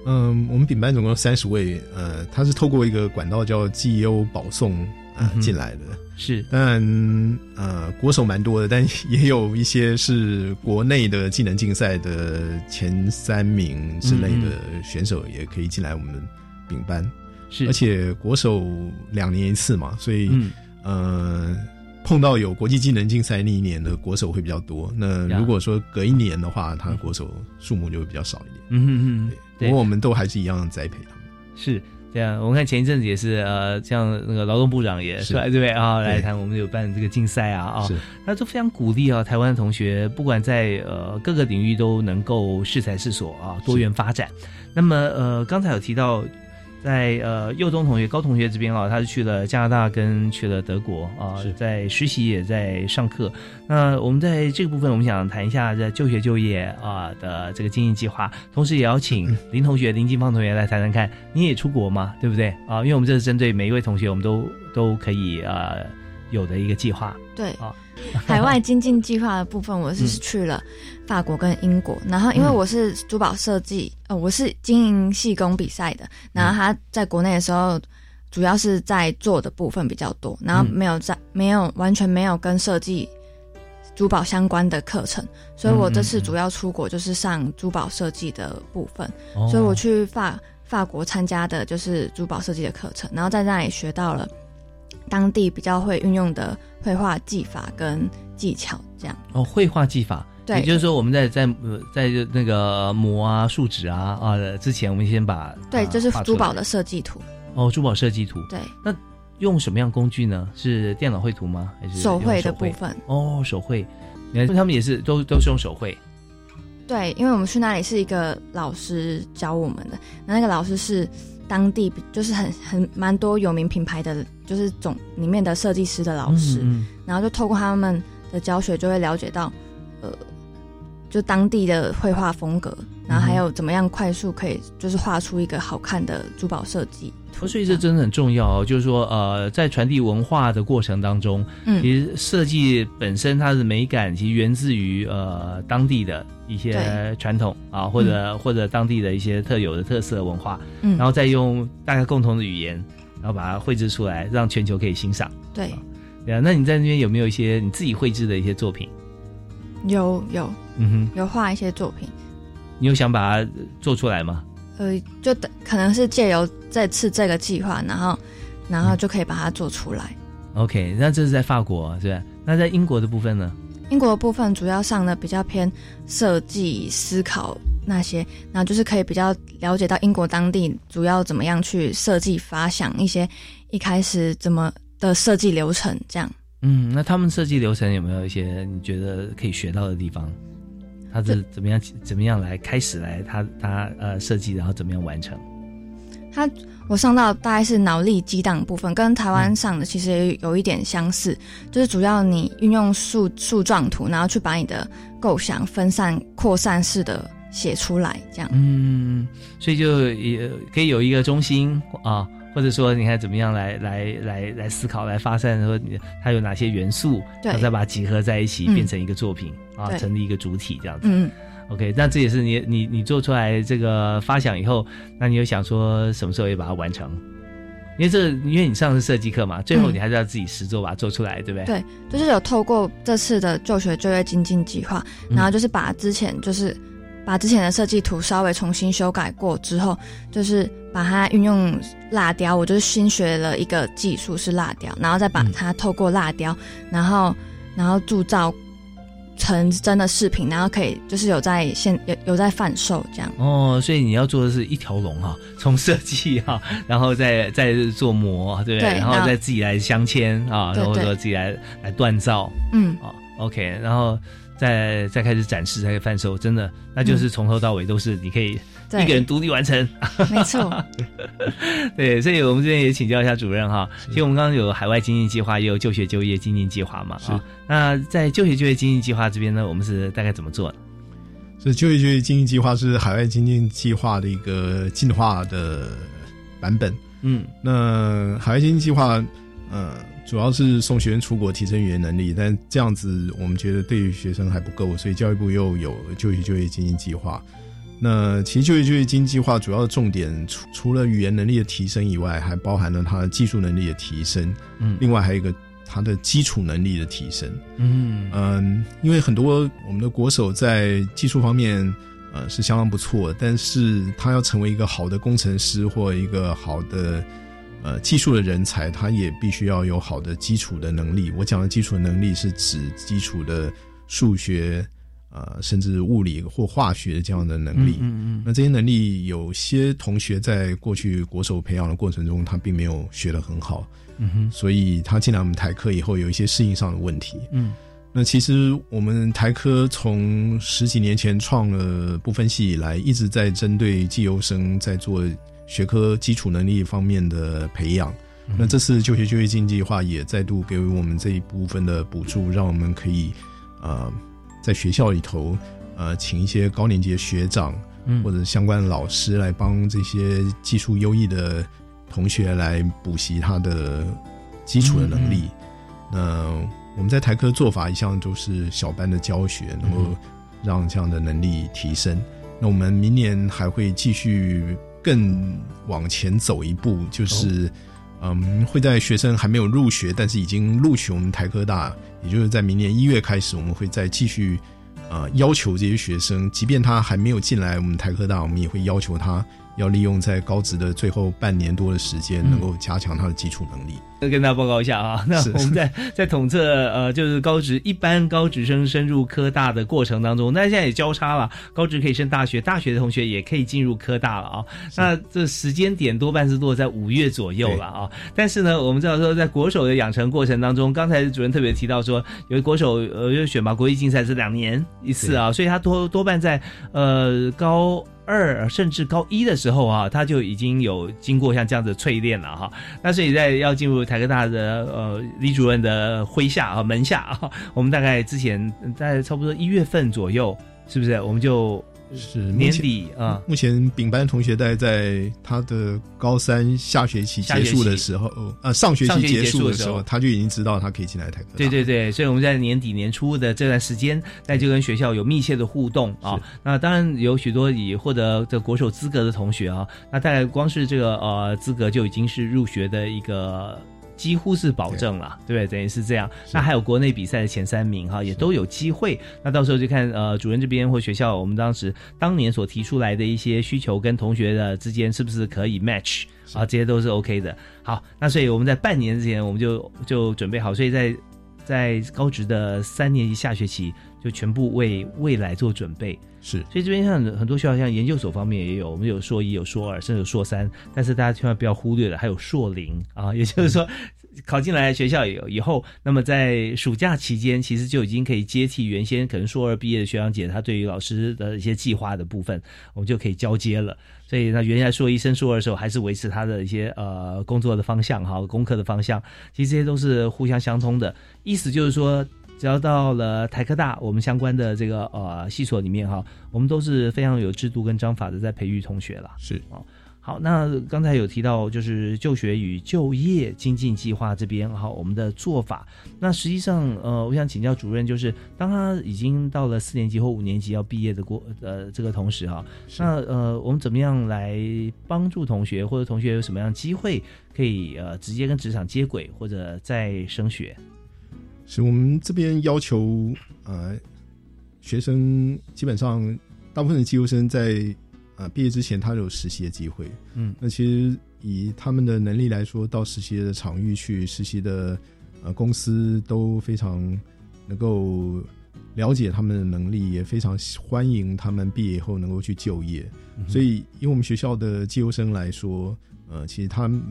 嗯，我们丙班总共三十位，呃，他是透过一个管道叫绩优保送呃嗯进来的。是，当然，呃，国手蛮多的，但 [laughs] 也有一些是国内的技能竞赛的前三名之类的选手也可以进来我们丙班。是而且国手两年一次嘛，所以、嗯呃，碰到有国际技能竞赛那一年的国手会比较多。那如果说隔一年的话，他的国手数目就会比较少一点。嗯哼哼，不过我们都还是一样栽培他们。是这样。我们看前一阵子也是呃，像那个劳动部长也是出来，对不对啊？对来谈我们有办这个竞赛啊啊是，那都非常鼓励啊，台湾的同学不管在呃各个领域都能够适才适所啊，多元发展。那么呃，刚才有提到。在呃佑东同学、高同学这边啊，他是去了加拿大跟去了德国啊，在实习也在上课。那我们在这个部分，我们想谈一下在就学就业啊的这个经营计划，同时也要请林同学、林金芳同学来谈谈看，你也出国吗？对不对啊？因为我们这是针对每一位同学，我们都都可以呃有的一个计划。对啊，[laughs] 海外精进计划的部分，我是去了法国跟英国，然后因为我是珠宝设计，呃，我是经营细工比赛的，然后他在国内的时候，主要是在做的部分比较多，然后没有在没有完全没有跟设计珠宝相关的课程，所以我这次主要出国就是上珠宝设计的部分，所以我去法法国参加的就是珠宝设计的课程，然后在那里学到了。当地比较会运用的绘画技法跟技巧，这样哦，绘画技法，对，也就是说我们在在在那个磨啊树脂啊啊之前，我们先把对，就是珠宝的设计图哦，珠宝设计图，对，那用什么样工具呢？是电脑绘图吗？还是手绘的部分？哦，手绘，你看他们也是都都是用手绘，对，因为我们去那里是一个老师教我们的，那那个老师是。当地就是很很蛮多有名品牌的，就是总里面的设计师的老师，然后就透过他们的教学，就会了解到，呃，就当地的绘画风格，然后还有怎么样快速可以就是画出一个好看的珠宝设计。所以这真的很重要哦，就是说，呃，在传递文化的过程当中，嗯其实设计本身它的美感其实源自于呃当地的一些传统啊，或者或者当地的一些特有的特色文化，嗯然后再用大家共同的语言，然后把它绘制出来，让全球可以欣赏。对，对啊，那你在那边有没有一些你自己绘制的一些作品？有有，嗯哼，有画一些作品。你有想把它做出来吗？呃，就等可能是借由这次这个计划，然后，然后就可以把它做出来。OK，那这是在法国，是吧？那在英国的部分呢？英国的部分主要上的比较偏设计思考那些，然后就是可以比较了解到英国当地主要怎么样去设计发想一些一开始怎么的设计流程这样。嗯，那他们设计流程有没有一些你觉得可以学到的地方？他是怎么样怎么样来开始来他他呃设计，然后怎么样完成？他我上到大概是脑力激荡部分，跟台湾上的其实有一点相似，就是主要你运用树树状图，然后去把你的构想分散扩散式的写出来，这样。嗯，所以就也可以有一个中心啊。或者说，你看怎么样来来来来思考，来发散，说它有哪些元素，然后再把它集合在一起，变成一个作品啊，成立一个主体这样子。嗯，OK，那这也是你你你做出来这个发想以后，那你有想说什么时候也把它完成？因为这因为你上的是设计课嘛，最后你还是要自己实做把它做出来，对不对？对，就是有透过这次的就学就业精进计划，然后就是把之前就是把之前的设计图稍微重新修改过之后，就是。把它运用蜡雕，我就是新学了一个技术是蜡雕，然后再把它透过蜡雕，然后然后铸造成真的饰品，然后可以就是有在现有有在贩售这样。哦，所以你要做的是一条龙哈，从设计哈，[laughs] 然后再再做模，对不对？然后再自己来镶嵌啊，然后说自己来来锻造，嗯，啊，OK，然后再再开始展示，再开始贩售，真的那就是从头到尾都是你可以。一个人独立完成，[laughs] 没错。对，所以我们这边也请教一下主任哈。其实我们刚刚有海外经济计划，也有就学就业经济计划嘛。是。那在就学就业经济计划这边呢，我们是大概怎么做的？所以就业就业经济计划是海外经济计划的一个进化的版本。嗯。那海外经济计划，呃，主要是送学生出国提升语言能力，但这样子我们觉得对于学生还不够，所以教育部又有就业就业经济计划。那其实就业就业经济化主要的重点，除除了语言能力的提升以外，还包含了他的技术能力的提升。嗯，另外还有一个他的基础能力的提升。嗯嗯，因为很多我们的国手在技术方面，呃，是相当不错，但是他要成为一个好的工程师或一个好的呃技术的人才，他也必须要有好的基础的能力。我讲的基础能力是指基础的数学。呃，甚至物理或化学这样的能力，嗯嗯，那这些能力有些同学在过去国手培养的过程中，他并没有学得很好，嗯哼，所以他进来我们台科以后，有一些适应上的问题，嗯，那其实我们台科从十几年前创了部分系以来，一直在针对绩优生在做学科基础能力方面的培养。嗯那这次就学就业经济化也再度给予我们这一部分的补助，让我们可以呃在学校里头呃请一些高年级的学长，嗯或者相关老师来帮这些技术优异的同学来补习他的基础的能力。那我们在台科做法一向都是小班的教学，能够让这样的能力提升。那我们明年还会继续更往前走一步，就是、嗯，会在学生还没有入学，但是已经录取我们台科大，也就是在明年一月开始，我们会再继续呃要求这些学生，即便他还没有进来我们台科大，我们也会要求他要利用在高职的最后半年多的时间，嗯能够加强他的基础能力。跟大家报告一下啊，[laughs] 那我们在在统测呃，就是高职一般高职生升入科大的过程当中，那现在也交叉了，高职可以升大学，大学的同学也可以进入科大了啊。那这时间点多半是落在五月左右了啊。但是呢，我们知道说，在国手的养成过程当中，刚才主任特别提到说，有国手呃，因为选拔国际竞赛是两年一次啊，所以他多多半在呃高。二甚至高一的时候啊，他就已经有经过像这样子的淬炼了哈。那所以在要进入台科大的呃李主任的麾下啊门下啊，我们大概之前在差不多一月份左右，是不是我们就是年底啊？目前丙班同学在在他的高三下学期结束的时候，呃，上学期结束的时候，他就已经知道他可以进来台科大。对对对，所以我们在年底年初的这段时间，那就跟学校有密切的互动啊。那当然有许多已获得这国手资格的同学啊，那大概光是这个呃资格就已经是入学的一个。几乎是保证了，对不对？等于是这样。那还有国内比赛的前三名哈，也都有机会。那到时候就看呃主任这边或学校，我们当时当年所提出来的一些需求跟同学的之间是不是可以 match 啊？这些都是 OK 的。好，那所以我们在半年之前我们就就准备好，所以在在高职的三年级下学期就全部为未来做准备。是，所以这边像很多学校，像研究所方面也有，我们有硕一、有硕二，甚至有硕三。但是大家千万不要忽略了，还有硕零啊，[laughs] 也就是说，考进来学校以以后，那么在暑假期间，其实就已经可以接替原先可能硕二毕业的学长姐，他对于老师的一些计划的部分，我们就可以交接了。所以那原来硕一升硕二的时候，还是维持他的一些呃工作的方向哈，功课的方向，其实这些都是互相相通的。意思就是说。只要到了台科大，我们相关的这个呃系所里面哈，我们都是非常有制度跟章法的在培育同学了。是哦，好，那刚才有提到就是就学与就业精进计划这边哈，我们的做法。那实际上呃，我想请教主任，就是当他已经到了四年级或五年级要毕业的过呃这个同时哈，那呃我们怎么样来帮助同学，或者同学有什么样机会可以呃直接跟职场接轨，或者再升学？是我们这边要求，呃，学生基本上大部分的技优生在呃毕业之前，他有实习的机会。嗯，那其实以他们的能力来说，到实习的场域去实习的呃公司都非常能够了解他们的能力，也非常欢迎他们毕业以后能够去就业。嗯、所以，以我们学校的技优生来说，呃，其实他们。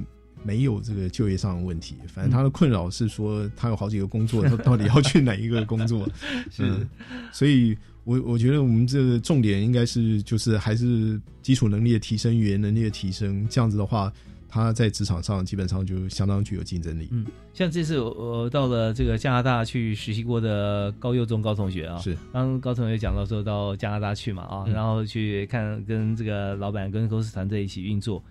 没有这个就业上的问题，反正他的困扰是说他有好几个工作，他到底要去哪一个工作？[laughs] 是，嗯、所以我我觉得我们这个重点应该是就是还是基础能力的提升、语言能力的提升，这样子的话，他在职场上基本上就相当具有竞争力。嗯，像这次我到了这个加拿大去实习过的高幼中高同学啊，是刚高同学讲到说到加拿大去嘛啊，嗯、然后去看跟这个老板跟公司团队一起运作。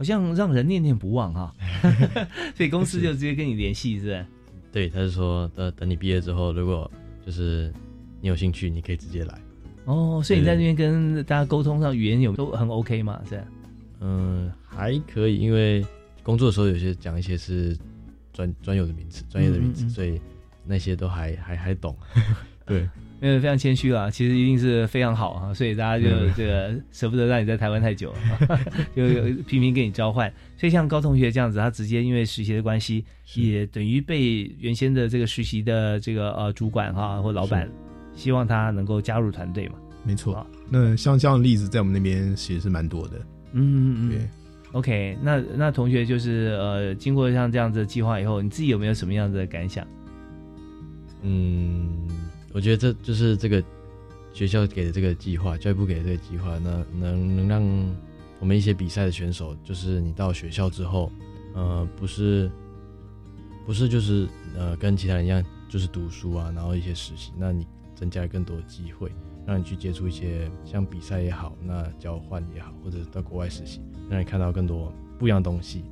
好像让人念念不忘哈，[laughs] 所以公司就直接跟你联系，是不是？对，他是说，呃，等你毕业之后，如果就是你有兴趣，你可以直接来。哦，所以你在那边跟大家沟通上语言有都很 OK 嘛？是？嗯，还可以，因为工作的时候有些讲一些是专专有的名词、专业的名词，嗯嗯嗯所以那些都还还还懂。[laughs] 对。因为非常谦虚啊，其实一定是非常好啊，所以大家就这个舍不得让你在台湾太久，[laughs] 就频频跟你交换。所以像高同学这样子，他直接因为实习的关系，也等于被原先的这个实习的这个呃主管哈或老板希望他能够加入团队嘛。没错，那像这样的例子在我们那边其实是蛮多的。嗯嗯嗯，对。OK，那那同学就是呃，经过像这样子的计划以后，你自己有没有什么样子的感想？嗯。我觉得这就是这个学校给的这个计划，教育部给的这个计划，那能能让我们一些比赛的选手，就是你到学校之后，呃，不是不是就是呃跟其他人一样，就是读书啊，然后一些实习，那你增加更多的机会，让你去接触一些像比赛也好，那交换也好，或者到国外实习，让你看到更多不一样的东西，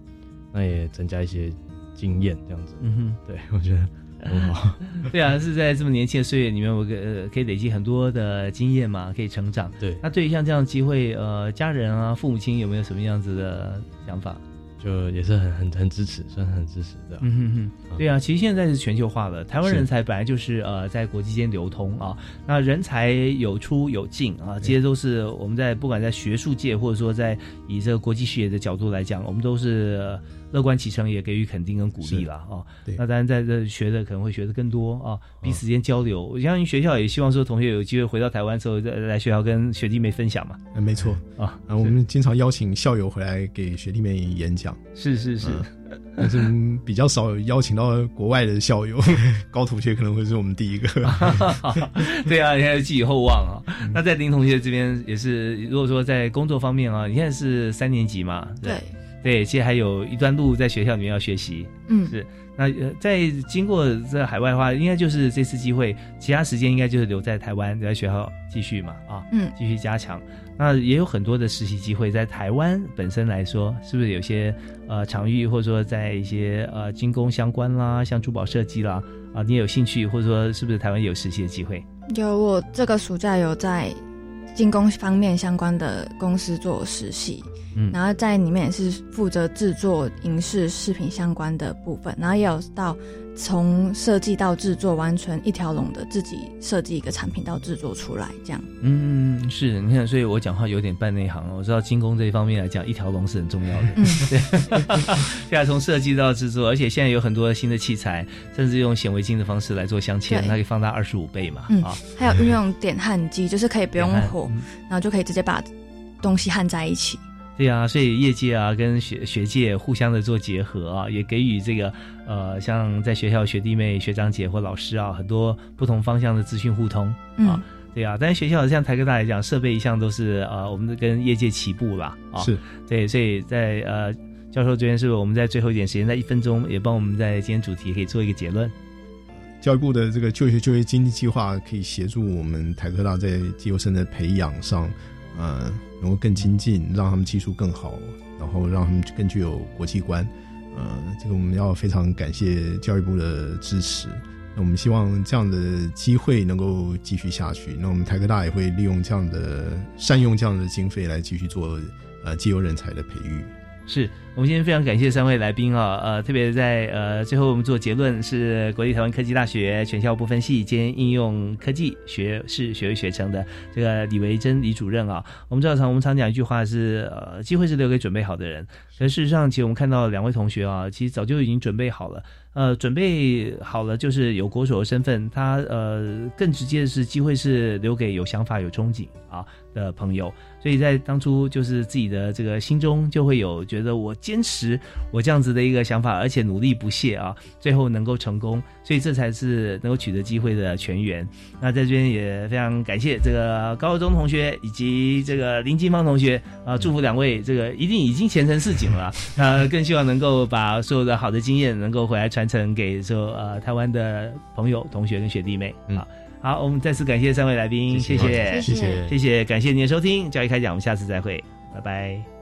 那也增加一些经验，这样子。嗯哼，对我觉得 [laughs] 对啊，是在这么年轻的岁月里面，我可呃可以累积很多的经验嘛，可以成长。对，那对于像这样的机会，呃，家人啊、父母亲有没有什么样子的想法？就也是很很很支持，算很支持的。嗯哼哼，对啊，其实现在是全球化了，台湾人才本来就是呃在国际间流通啊，那人才有出有进啊，这些都是我们在不管在学术界或者说在以这个国际视野的角度来讲，我们都是。呃乐观其成，也给予肯定跟鼓励了啊。那当然在这学的可能会学的更多啊，彼此间交流。我相信学校也希望说同学有机会回到台湾之后再来学校跟学弟妹分享嘛。嗯，没错啊，我们经常邀请校友回来给学弟妹演讲。是是是，但是比较少邀请到国外的校友，[laughs] 高同学可能会是我们第一个。[laughs] 对啊，现在寄予厚望啊。那在林同学这边也是，如果说在工作方面啊，你现在是三年级嘛？对。对，其实还有一段路在学校里面要学习。嗯，是。那呃，在经过在海外的话，应该就是这次机会，其他时间应该就是留在台湾，留在学校继续嘛，啊，嗯，继续加强。那也有很多的实习机会，在台湾本身来说，是不是有些呃场域，或者说在一些呃精工相关啦，像珠宝设计啦，啊，你也有兴趣，或者说是不是台湾有实习的机会？有，我这个暑假有在精工方面相关的公司做实习。然后在里面也是负责制作影视视频相关的部分，然后也有到从设计到制作完全一条龙的自己设计一个产品到制作出来这样。嗯，是你看，所以我讲话有点半内行。我知道精工这一方面来讲，一条龙是很重要的。嗯，[laughs] 对。现在从设计到制作，而且现在有很多新的器材，甚至用显微镜的方式来做镶嵌，它可以放大二十五倍嘛。嗯，还有运用点焊机，就是可以不用火，然后就可以直接把东西焊在一起。对啊，所以业界啊跟学学界互相的做结合啊，也给予这个呃，像在学校学弟妹、学长姐或老师啊，很多不同方向的资讯互通啊。对啊，但是学校像台科大来讲，设备一向都是呃，我们跟业界起步啦啊。是，对，所以在呃，教授这边是不是我们在最后一点时间，在一分钟也帮我们在今天主题可以做一个结论？教育部的这个就学就业经济计划可以协助我们台科大在技优生的培养上。呃，能够更亲近，让他们技术更好，然后让他们更具有国际观。呃，这个我们要非常感谢教育部的支持。那我们希望这样的机会能够继续下去。那我们台科大也会利用这样的善用这样的经费来继续做呃既有人才的培育。是我们今天非常感谢三位来宾啊，呃，特别在呃最后我们做结论是国立台湾科技大学全校不分系兼应用科技学士学位学成的这个李维珍李主任啊。我们知道常我们常讲一句话是呃机会是留给准备好的人，可事实上其实我们看到两位同学啊，其实早就已经准备好了。呃，准备好了就是有国手的身份，他呃更直接的是机会是留给有想法有憧憬啊的朋友。所以在当初就是自己的这个心中就会有觉得我坚持我这样子的一个想法，而且努力不懈啊，最后能够成功，所以这才是能够取得机会的全员。那在这边也非常感谢这个高中同学以及这个林金芳同学啊，祝福两位这个一定已经前程似锦了。[laughs] 那更希望能够把所有的好的经验能够回来传承给说呃台湾的朋友、同学跟学弟妹啊。好，我们再次感谢三位来宾，谢谢，谢谢，谢谢，感谢您的收听，教育开讲，我们下次再会，拜拜。